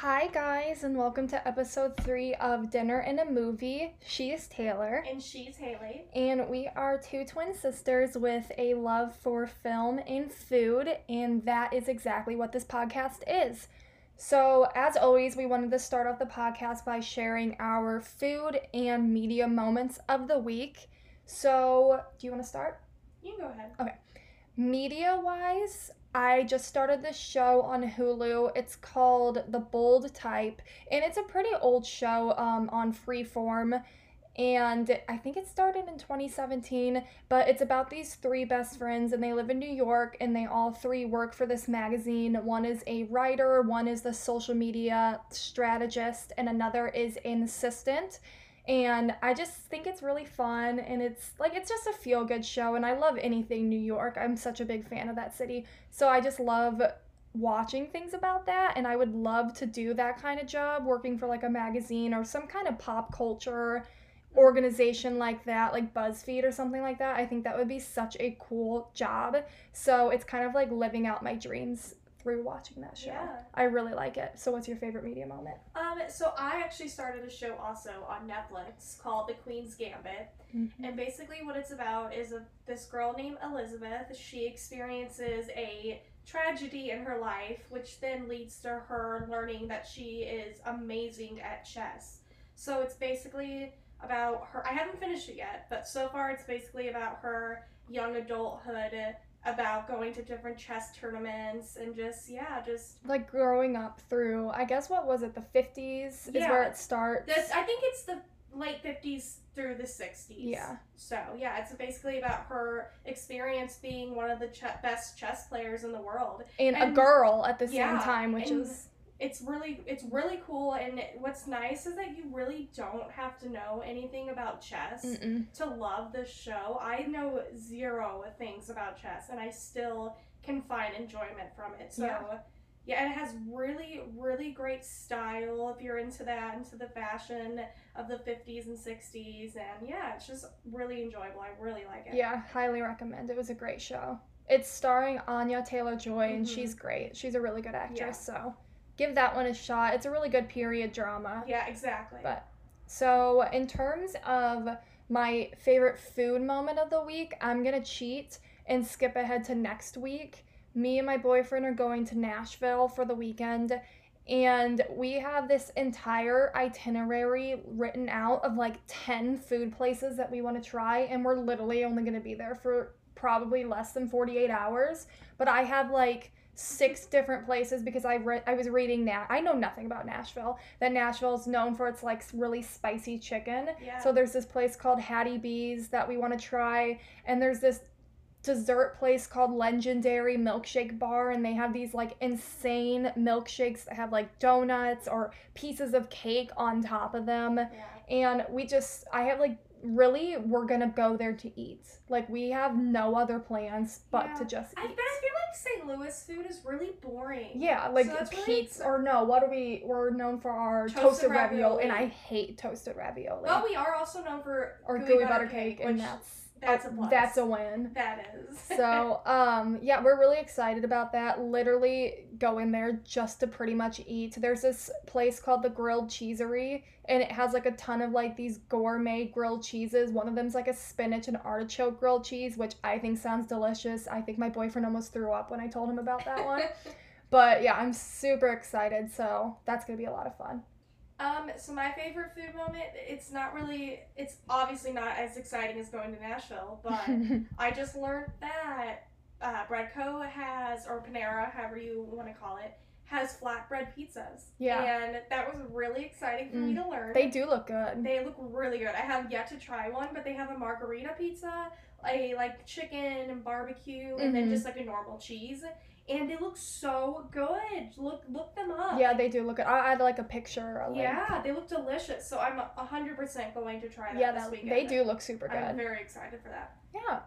Hi, guys, and welcome to episode three of Dinner and a Movie. She is Taylor, And she's Haley. and we are two twin sisters with a love for film and food, and that is exactly what this podcast is. So, as always, we wanted to start off the podcast by sharing our food and media moments of the week. So, do you want to start? You can go ahead. Okay. Media wise, I just started this show on Hulu. It's called The Bold Type, and it's a pretty old show um, on Freeform. And I think it started in 2017, but it's about these three best friends, and they live in New York, and they all three work for this magazine. One is a writer, one is the social media strategist, and another is an assistant and I just think it's really fun and it's like it's just a feel good show and I love anything New York. I'm such a big fan of that city. So I just love watching things about that and I would love to do that kind of job working for like a magazine or some kind of pop culture organization like that, like BuzzFeed or something like that. I think that would be such a cool job. So it's kind of like living out my dreams through watching that show. Yeah. I really like it. So what's your favorite media moment? Um, so I actually started a show also on Netflix called The Queen's Gambit. And basically, what it's about is a, this girl named Elizabeth. She experiences a tragedy in her life, which then leads to her learning that she is amazing at chess. So it's basically about her. I haven't finished it yet, but so far it's basically about her young adulthood, about going to different chess tournaments, and just, yeah, just. like growing up through i guess what was it the 50s is Yeah. where it starts This, I think it's the late 50s through the 60s. Yeah. So, yeah, it's basically about her experience being one of the ch- best chess players in the world. and, a girl at the same yeah, time which is It's really it's really cool and what's nice is that you really don't have to know anything about chess mm-mm. to love this show. I know zero things about chess and I still can find enjoyment from it. So Yeah. yeah, and it has really, really great style if you're into that, into the fashion of the 50s and 60s. And yeah, it's just really enjoyable. I really like it. yeah highly recommend it was a great show it's starring anya taylor joy and Mhm. she's great she's a really good actress so give that one a shot it's a really good period drama Yeah, exactly. But- So, in terms of my favorite food moment of the week, I'm gonna cheat and skip ahead to next week. Me and my boyfriend are going to Nashville for the weekend, and we have this entire itinerary written out of like 10 food places that we want to try, and we're literally only gonna be there for probably less than 48 hours. But I have like six different places because I read I was reading that I know nothing about Nashville that Nashville is known for its like really spicy chicken. yeah. So there's this place called Hattie B's that we want to try, and there's this dessert place called Legendary Milkshake Bar, and they have these like insane milkshakes that have like donuts or pieces of cake on top of them. yeah. And we just, I have like really, we're gonna go there to eat. Like we have no other plans but Yeah. to just I, eat. but I feel like St. Louis food is really boring. Yeah, like So pizza or no, what are we? We're known for our toasted, Toasted ravioli, and. I hate toasted ravioli. But we are also known for or gooey, gooey butter cake, and which that's that's a plus. that's a win. that is. So, um, yeah, we're really excited about that. Literally go in there just to pretty much eat. There's this place called the Grilled Cheesery, and it has like a ton of like these gourmet grilled cheeses. One of them's like a spinach and artichoke grilled cheese, which I think sounds delicious. I think my boyfriend almost threw up when I told him about that one. but yeah, I'm super excited. So that's gonna be a lot of fun. Um, so my favorite food moment, it's not really, it's obviously not as exciting as going to Nashville, but I just learned that uh, Breadco has, or Panera, however you want to call it, has flatbread pizzas. Yeah. And that was really exciting for me to learn. they do look good. They look really good. I have yet to try one, but they have a margherita pizza, a like chicken and barbecue, and then Mhm. just like a normal cheese. And they look so good. Look look them up. Yeah, they do look good. I had like a picture. a. Yeah, they look delicious. So I'm hundred percent going to try that Yeah, this that, weekend. they do look super good. I'm very excited for that. Yeah.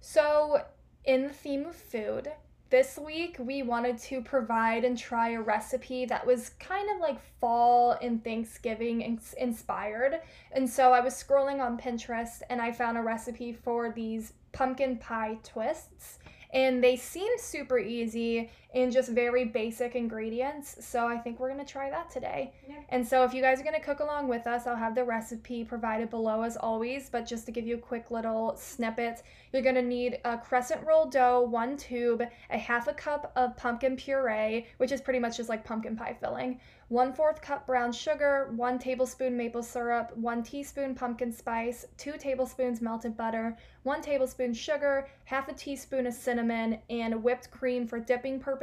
So, in the theme of food, this week we wanted to provide and try a recipe that was kind of like fall and Thanksgiving inspired. And so I was scrolling on Pinterest and I found a recipe for these pumpkin pie twists. And they seem super easy and just very basic ingredients. So I think we're gonna try that today. Yeah. And so if you guys are gonna cook along with us, I'll have the recipe provided below as always. But just to give you a quick little snippet, you're gonna need a crescent roll dough, one tube, a half a cup of pumpkin puree, which is pretty much just like pumpkin pie filling, one fourth cup brown sugar, one tablespoon maple syrup, one teaspoon pumpkin spice, two tablespoons melted butter, one tablespoon sugar, half a teaspoon of cinnamon, and whipped cream for dipping purposes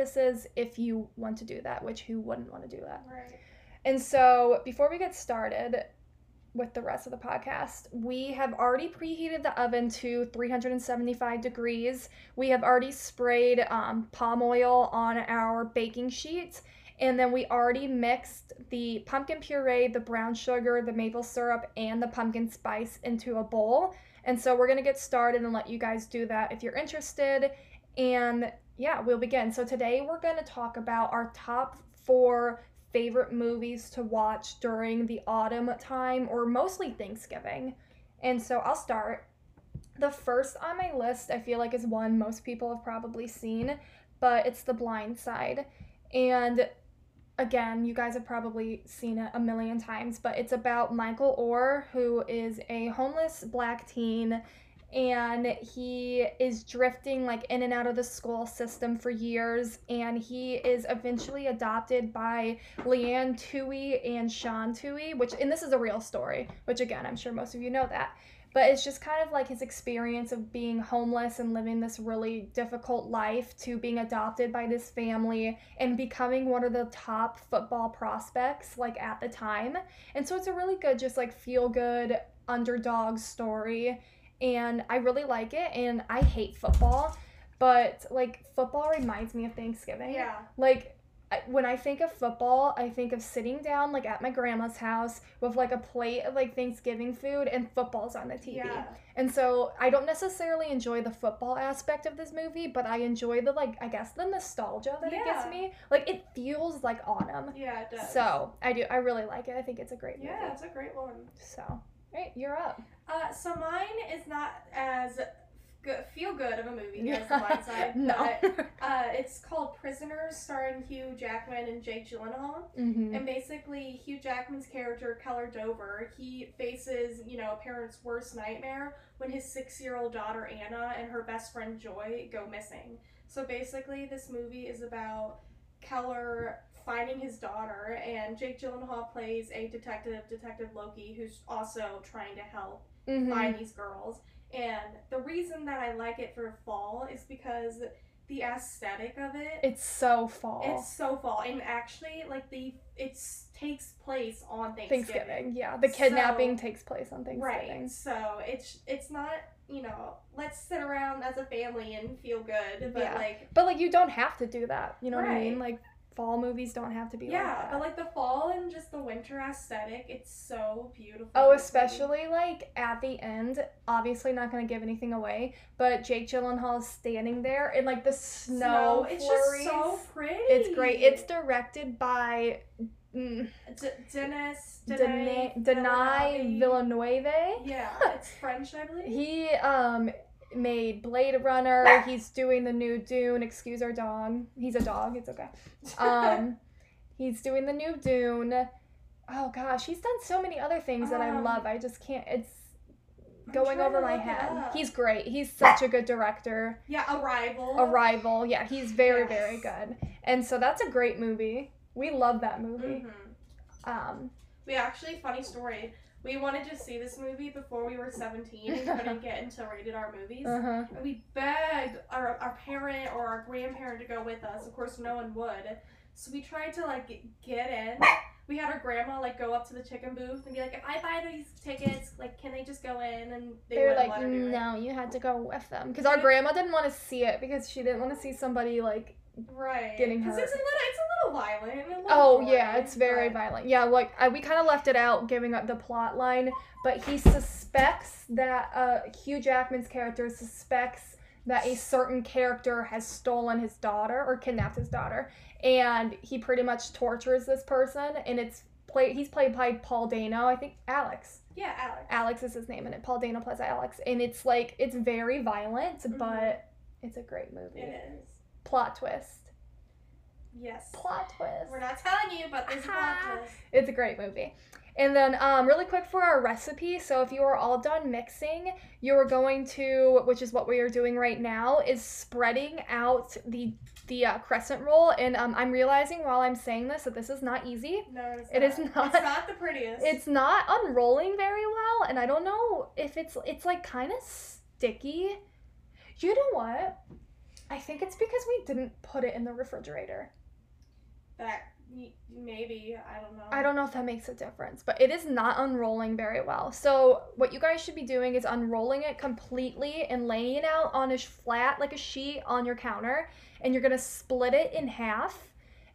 if you want to do that, which who wouldn't want to do that? Right. And so before we get started, with the rest of the podcast. We have already preheated the oven to 375 degrees. We have already sprayed um, palm oil on our baking sheet. And then we already mixed the pumpkin puree, the brown sugar, the maple syrup, and the pumpkin spice into a bowl. And so we're going to get started and let you guys do that if you're interested. And yeah, we'll begin. So today we're going to talk about our top four favorite movies to watch during the autumn time or mostly Thanksgiving. And so I'll start. The first on my list, I feel like, is one most people have probably seen, but it's The Blind Side. And again, you guys have probably seen it a million times, but it's about Michael Oher, who is a homeless black teen and he is drifting like in and out of the school system for years and he is eventually adopted by Leigh Anne Tuohy and Sean Tuohy which and this is a real story which again I'm sure most of you know that but it's just kind of like his experience of being homeless and living this really difficult life to being adopted by this family and becoming one of the top football prospects like at the time. And so it's a really good just like feel good underdog story and I really like it. And I hate football, but like football reminds me of Thanksgiving. Yeah. Like when I think of football, I think of sitting down like at my grandma's house with like a plate of like Thanksgiving food and football's on the TV. Yeah. And so I don't necessarily enjoy the football aspect of this movie, but I enjoy the like I guess the nostalgia that it gives Yeah. me. Like it feels like autumn. Yeah, it does. So I do I really like it. I think it's a great movie. Yeah, it's a great one. So right, you're up. Uh, so mine is not as good, feel good of a movie as The Blind Side. no. But, uh, it's called Prisoners, starring Hugh Jackman and Jake Gyllenhaal. mm-hmm. And basically, Hugh Jackman's character, Keller Dover, he faces, you know, a parent's worst nightmare when his six year old daughter, Anna, and her best friend, Joy, go missing. So basically, this movie is about Keller finding his daughter, and Jake Gyllenhaal plays a detective, Detective Loki, who's also trying to help Mhm. find these girls. And the reason that I like it for fall is because the aesthetic of it It's so fall. it's so fall, and actually, like the it takes place on Thanksgiving. Thanksgiving. Yeah, the kidnapping So- takes place on Thanksgiving. Right. So it's it's not you know let's sit around as a family and feel good, but Yeah. like But like you don't have to do that. You know what I mean? Like fall movies don't have to be like yeah, that. but like the fall and just the winter aesthetic, it's so beautiful. Oh, especially like at the end. Obviously, not gonna give anything away, but Jake Gyllenhaal is standing there in like the snow, It's flurries. just so pretty. It's great. It's directed by mm, D- Dennis Denis Villeneuve. Yeah, it's French, I believe. He um made Blade Runner. He's doing the new Dune. Excuse our dog. He's a dog. It's okay. Um, he's doing the new Dune. Oh gosh, he's done so many other things that I Um, love. I just can't. It's going trying over to my look it head. up. He's great. He's such a good director. yeah, Arrival. Arrival. Yeah, he's very Yes. very good. And so that's a great movie. We love that movie. Mhm. Um, We actually, funny story. We wanted to see this movie before we were 17 and couldn't get into rated R movies. uh-huh. And we begged our, our parent or our grandparent to go with us. Of course, no one would. So we tried to like get- in. We had our grandma like go up to the chicken booth and be like, if I buy these tickets, like, can they just go in? And they, They were like, let her do it. no, you had to go with them because our grandma didn't want to see it because she didn't want to see somebody like Right. Getting hurt. it's a little, it's a little violent. a little Oh yeah, it's very but- violent. Yeah, like I, we kind of left it out, giving up the plot line, but he suspects that uh, Hugh Jackman's character suspects that a certain character has stolen his daughter or kidnapped his daughter, and he pretty much tortures this person, and it's played. He's played by Paul Dano, I think Alex. Yeah, Alex. Alex is his name in it. Paul Dano plays Alex, and it's like it's very violent, Mhm. but It's a great movie. It is. Plot twist. Yes. Plot twist. We're not telling you, but there's a plot twist. It's a great movie. And then, um, really quick for our recipe. So, if you are all done mixing, you are going to, which is what we are doing right now, is spreading out the the uh, crescent roll. And um, I'm realizing while I'm saying this that this is not easy. No, it's It not. is not. It's not the prettiest. It's not unrolling very well, and I don't know if it's it's like kind of sticky. You know what? I think it's because we didn't put it in the refrigerator. that maybe I don't know. I don't know if that makes a difference, but it is not unrolling very well. So, what you guys should be doing is unrolling it completely and laying it out on a flat, like a sheet on your counter, and you're gonna split it in half.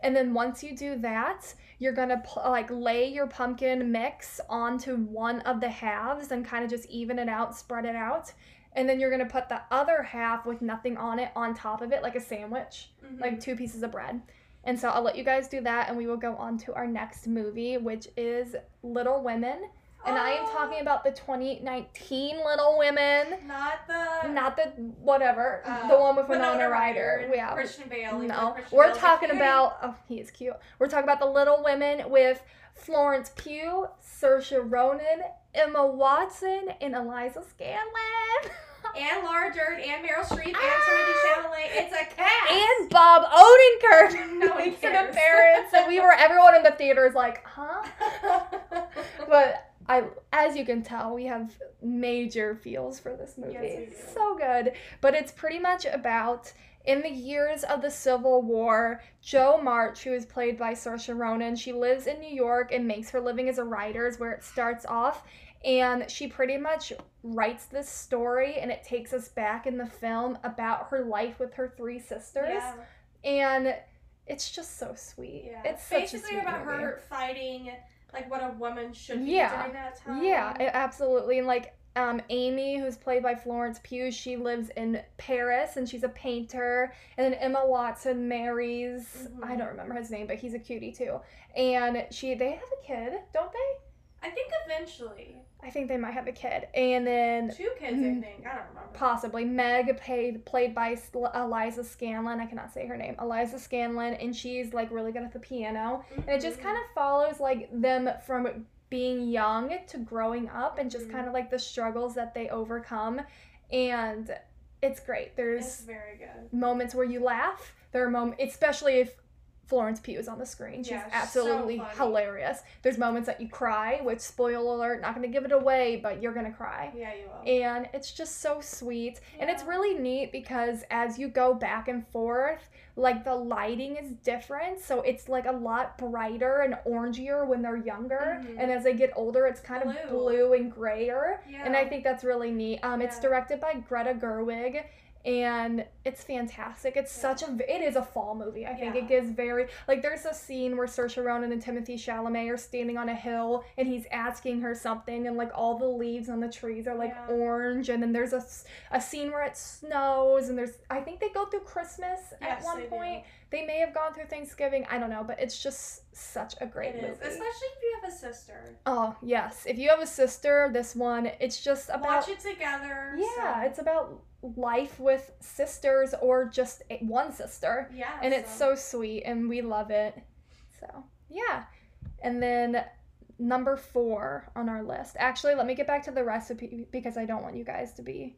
And then once you do that, you're gonna like lay your pumpkin mix onto one of the halves and kind of just even it out, spread it out. And then you're gonna put the other half with nothing on it on top of it, like a sandwich Mhm. like two pieces of bread. And so I'll let you guys do that, and we will go on to our next movie, which is Little Women. And I am Oh, talking about the 2019 Little Women, not the not the whatever, uh, the one with Winona Ryder. and Yeah. Christian Bale. No, Christian we're Bale's talking about. Oh, he is cute. We're talking about the Little Women with Florence Pugh, Saoirse Ronan, Emma Watson, and Eliza Scanlen. and Laura Dern and Meryl Streep Ah! and Timothy Chalamet. It's a cast. and Bob Odenkirk No makes an cares. appearance, and we were everyone in the theater is like, huh? But I, as you can tell, we have major feels for this movie. Yes, do. So good, but it's pretty much about. In the years of the Civil War, Jo March, who is played by Saoirse Ronan, she lives in New York and makes her living as a writer, is where it starts off. And she pretty much writes this story, and it takes us back in the film about her life with her three sisters yeah. and it's just so sweet. yeah. It's basically about movie. her fighting like what a woman should be Yeah. during that time. Yeah, absolutely. And like um, Amy, who's played by Florence Pugh, she lives in Paris and she's a painter. And then Emma Watson marries I Mhm. don't remember his name, but he's a cutie too. And she they have a kid, don't they? I think eventually I think they might have a kid. And then two kids. Mhm. I think I don't remember. possibly Meg played played by Eliza Scanlen. I cannot say her name. Eliza Scanlen, and she's like really good at the piano. And it just Mhm. kind of follows like them from being young to growing up and just Mhm. kind of like the struggles that they overcome and it's great It's there's very good. moments where you laugh there are moments especially if Florence Pugh is on the screen. She's Yeah, absolutely so hilarious. There's moments that you cry, which spoiler alert, not gonna give it away, but you're gonna cry Yeah, you will. and it's just so sweet and it's really neat because as you go back and forth like the lighting is different so it's like a lot brighter and orangier when they're younger Mhm. and as they get older it's kind of Blue. blue and grayer yeah. and i think that's really neat um it's directed by greta gerwig and it's fantastic. It's Yeah. such a it is a fall movie. I think Yeah. it gives very like there's a scene where Saoirse Ronan and Timothy Chalamet are standing on a hill and he's asking her something and like all the leaves on the trees are like Yeah. orange and then there's a, a scene where it snows and there's I think they go through Christmas at one they do. point. They may have gone through Thanksgiving. I don't know, but it's just such a great movie. especially if you have a sister. oh yes, if you have a sister, this one it's just about Watch it together. yeah, so- it's about life with sisters or just one sister. yeah, And it's so sweet and we love it. So, yeah. And then number four on our list. Actually, let me get back to the recipe because I don't want you guys to be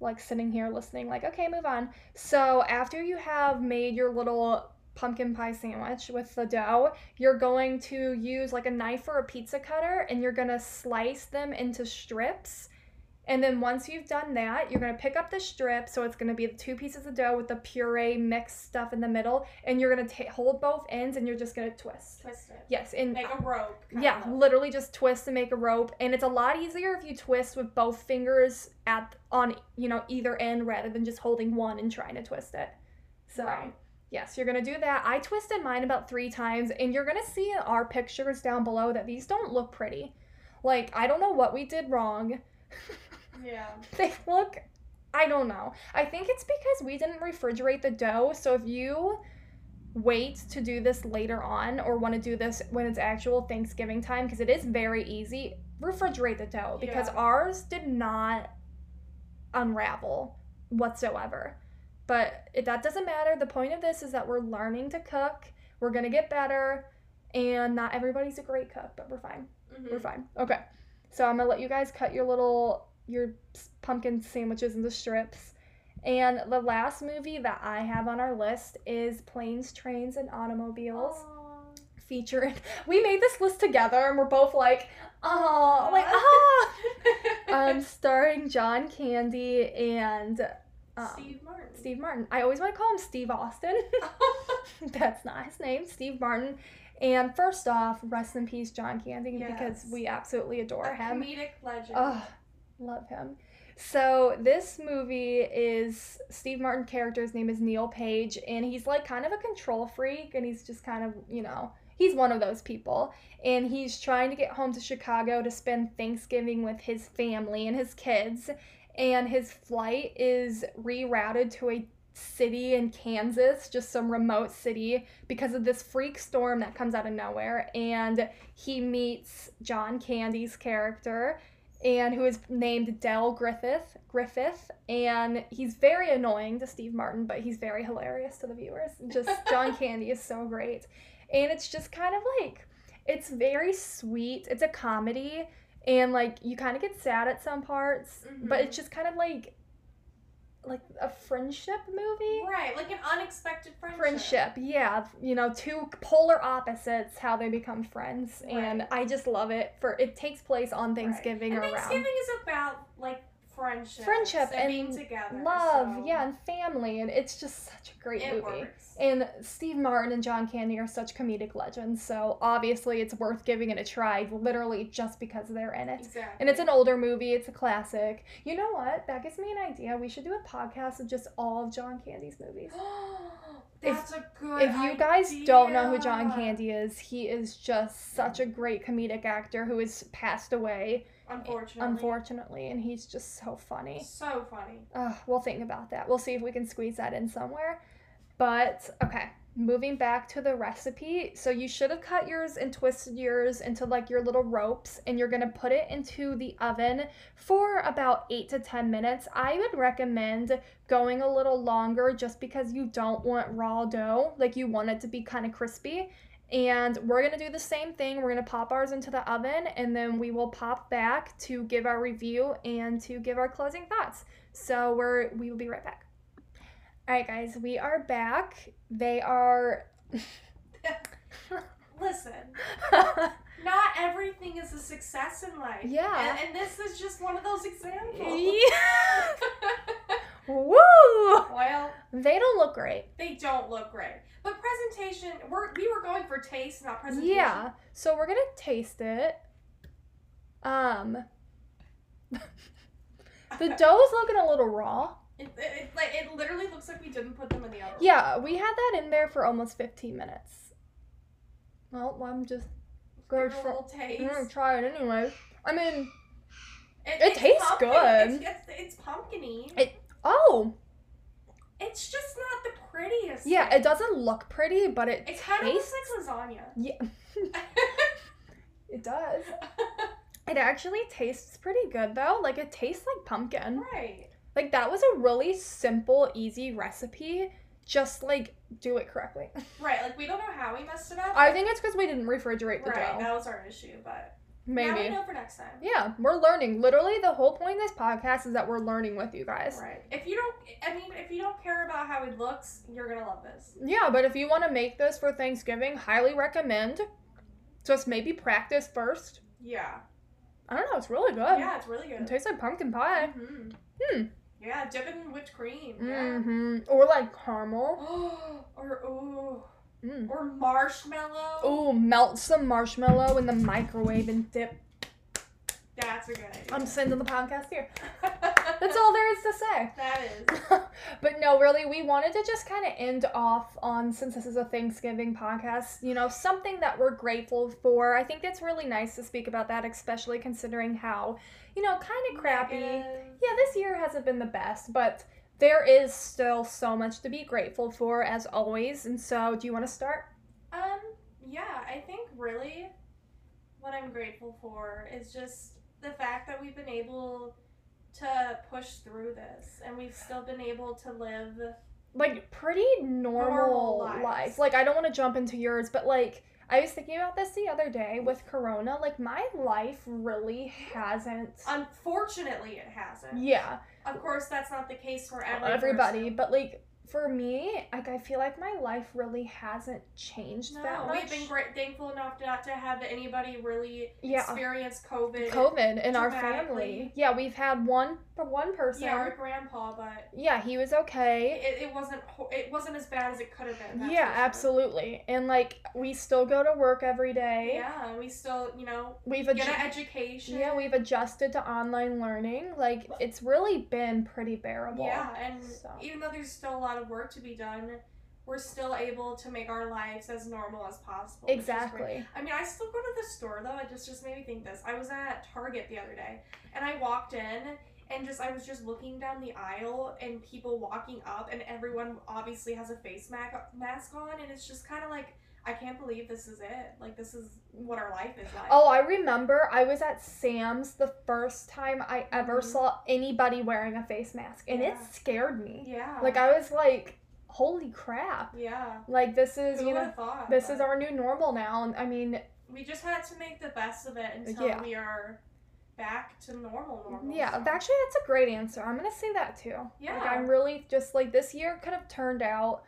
like sitting here listening, like, okay, move on. So, after you have made your little pumpkin pie sandwich with the dough, you're going to use like a knife or a pizza cutter and you're going to slice them into strips. And then once you've done that, you're gonna pick up the strip. So it's gonna be the two pieces of dough with the puree mixed stuff in the middle, and you're gonna ta- hold both ends, and you're just gonna twist. twist it. Yes, and Make a rope. yeah, literally just twist and make a rope. And it's a lot easier if you twist with both fingers at on you know either end rather than just holding one and trying to twist it. So. Right. Yes, you're gonna do that. I twisted mine about three times, and you're gonna see in our pictures down below that these don't look pretty. Like, I don't know what we did wrong. Yeah. they look I don't know. I think it's because we didn't refrigerate the dough. So if you wait to do this later on or want to do this when it's actual Thanksgiving time because it is very easy, refrigerate the dough because Yeah. ours did not unravel whatsoever. But it, that doesn't matter. The point of this is that we're learning to cook. We're gonna get better, and not everybody's a great cook, but we're fine. Mhm. We're fine. Okay. So I'm gonna let you guys cut your little your pumpkin sandwiches into strips. And the last movie that I have on our list is Planes, Trains, and Automobiles. Aw. Featuring we made this list together and we're both like, oh like ah um starring John Candy and um, Steve Martin. Steve Martin. I always want to call him Steve Austin. That's not his name, Steve Martin. And first off, rest in peace, John Candy, because we absolutely adore a him. comedic legend. Oh, love him. So this movie is Steve Martin character's name is Neil Page, and he's like kind of a control freak, and he's just kind of you know he's one of those people, and he's trying to get home to Chicago to spend Thanksgiving with his family and his kids, and his flight is rerouted to a city in Kansas, just some remote city, because of this freak storm that comes out of nowhere, and he meets John Candy's character and who is named Del Griffith Griffith and he's very annoying to Steve Martin but he's very hilarious to the viewers. Just John Candy is so great. And it's just kind of like it's very sweet. It's a comedy and like you kind of get sad at some parts but Mhm. it's just kind of like like a friendship movie Right, like an unexpected friendship. friendship yeah you know two polar opposites how they become friends and i just love it for it takes place on Right. thanksgiving and or around Thanksgiving is about like friendship, Friendship and, being together, love so yeah and family and it's just such a great it movie works. and steve martin and john candy are such comedic legends so obviously it's worth giving it a try literally just because they're in it exactly. and it's an older movie it's a classic you know what that gives me an idea we should do a podcast of just all of john candy's movies That's a good. if you guys don't know who John. Candy is, he is just such a great comedic actor who has passed away, unfortunately, unfortunately, and he's just so funny. so funny. Uh, we'll think about that. We'll see if we can squeeze that in somewhere. But okay, moving back to the recipe. So you should have cut yours and twisted yours into like your little ropes, and you're gonna put it into the oven for about eight to ten minutes. I would recommend going a little longer just because you don't want raw dough. Like you want it to be kind of crispy. And we're gonna do the same thing. We're gonna pop ours into the oven and then we will pop back to give our review and to give our closing thoughts. So we're we will be right back. Alright guys, we are back. They are Listen, not everything is a success in life. Yeah. and, and this is just one of those examples. Yeah. Woo! well, They don't look great. they don't look great, but presentation. We're we were going for taste, not presentation. Yeah. So we're gonna taste it. Um the dough is looking a little raw. It, it, it, like it literally looks like we didn't put them in the oven. Yeah, we had that in there for almost 15 minutes. Well, I'm just Give good it a for. taste. I'm gonna try it anyway. I mean, It, It tastes pumpkin- good. It's, it's, it's pumpkiny. It- oh, It's just not the prettiest. yeah, it doesn't look pretty, but it It kind of tastes. looks like lasagna. yeah, it does. It actually tastes pretty good though. Like it tastes like pumpkin. right. Like that was a really simple, easy recipe. Just like do it correctly. Right. Like we don't know how we messed it up. I think it's because we didn't refrigerate the right. dough. That was our issue, but now we Maybe. know for next time. Yeah, we're learning. Literally, the whole point of this podcast is that we're learning with you guys. Right. If you don't, I mean, if you don't care about how it looks, you're gonna love this. Yeah, but if you want to make this for Thanksgiving, highly recommend. Just maybe practice first. Yeah. I don't know, it's really good. Yeah, it's really good. It tastes like pumpkin pie. Mhm. Hmm. Yeah, dip it in whipped cream. Yeah. Mm-hmm. Or like caramel. or ooh, Mm. or marshmallow. Oh, melt some marshmallow in the microwave and dip. That's a good idea. I'm sending the podcast here. That's all there is to say. that is. but no, really, we wanted to just kind of end off on, since this is a Thanksgiving podcast, you know, something that we're grateful for. I think it's really nice to speak about that, especially considering how, you know, kind of crappy. Yeah, this year hasn't been the best, but there is still so much to be grateful for, as always. And so, do you want to start? Um, yeah, I think really what I'm grateful for is just the fact that we've been able to push through this, and we've still been able to live. like pretty normal, Normal lives. lives. Like I don't want to jump into yours, but like I was thinking about this the other day with Corona. Like my life really hasn't. Unfortunately, it hasn't. yeah, Of course, that's not the case for every everybody, but like for me, like I feel like my life really hasn't changed that No, much. we've been great, thankful enough not to have anybody really yeah, experience COVID. COVID in our family. Yeah, we've had one one person. Yeah, our grandpa, but Yeah, he was okay. it, it wasn't it wasn't as bad as it could have been. yeah, sure. absolutely. And like we still go to work every day. Yeah, we still you know We've get adju- an education. yeah, we've adjusted to online learning. Like it's really been pretty bearable. Yeah, and So. even though there's still a lot of work to be done, we're still able to make our lives as normal as possible. which is great. Exactly. I mean, I still go to the store though. It just just made me think this. I was at Target the other day, and I walked in, and just I was just looking down the aisle, and people walking up, and everyone obviously has a face mask mask on, and it's just kind of like I can't believe this is it. Like this is what our life is like. Oh, I remember I was at Sam's the first time I ever Mhm. saw anybody wearing a face mask and it scared me. yeah. Like I was like, holy crap. yeah. Like this is, Who you know, thought? this is our new normal now. And I mean, We just had to make the best of it until Yeah. we are back to normal. Normal. yeah, so. actually that's a great answer. I'm going to say that too. Like Yeah. I'm really just like this year could have turned out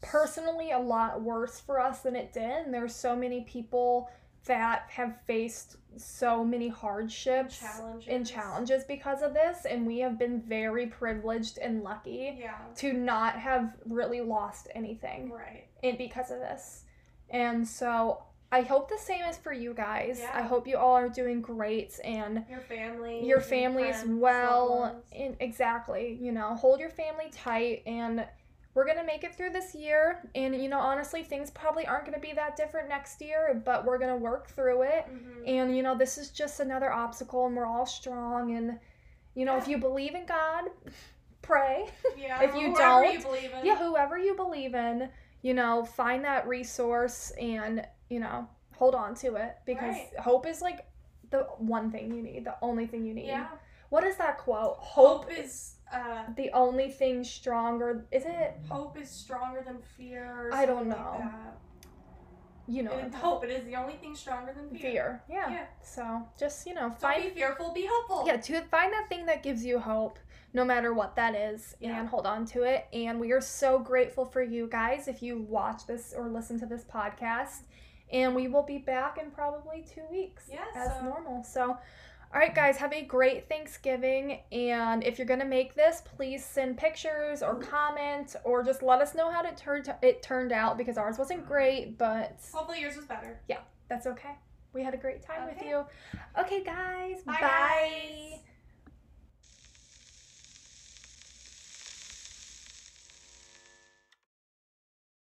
personally a lot worse for us than it did. And there's so many people that have faced so many hardships challenges. and challenges because of this and we have been very privileged and lucky Yeah. to not have really lost anything Right. and because of this. And so I hope the same is for you guys. Yeah. I hope you all are doing great and Your family. your family as well. And exactly, you know, hold your family tight and we're going to make it through this year. And, you know, honestly, things probably aren't going to be that different next year, but we're going to work through it. Mhm. And, you know, this is just another obstacle and we're all strong. And, you know, if you believe in God, pray. Yeah. if you whoever don't, you believe in. yeah, whoever you believe in, you know, find that resource and, you know, hold on to it because Right. hope is like the one thing you need, the only thing you need. Yeah. What is that quote? Hope, Hope is uh the only thing stronger. Is it? hope is stronger than fear. I don't something like know. You know, is hope. It is the only thing stronger than fear. fear. Yeah. Yeah. So just you know, Don't find be fearful. Be hopeful. yeah to find that thing that gives you hope no matter what that is Yeah. and hold on to it and we are so grateful for you guys if you watch this or listen to this podcast and we will be back in probably two weeks Yes, as so- normal so all right guys have a great thanksgiving and if you're gonna make this please send pictures or comment or just let us know how it turned it turned out because ours wasn't great but Hopefully yours was better. Yeah, that's okay we had a great time with you okay guys Bye, bye. guys.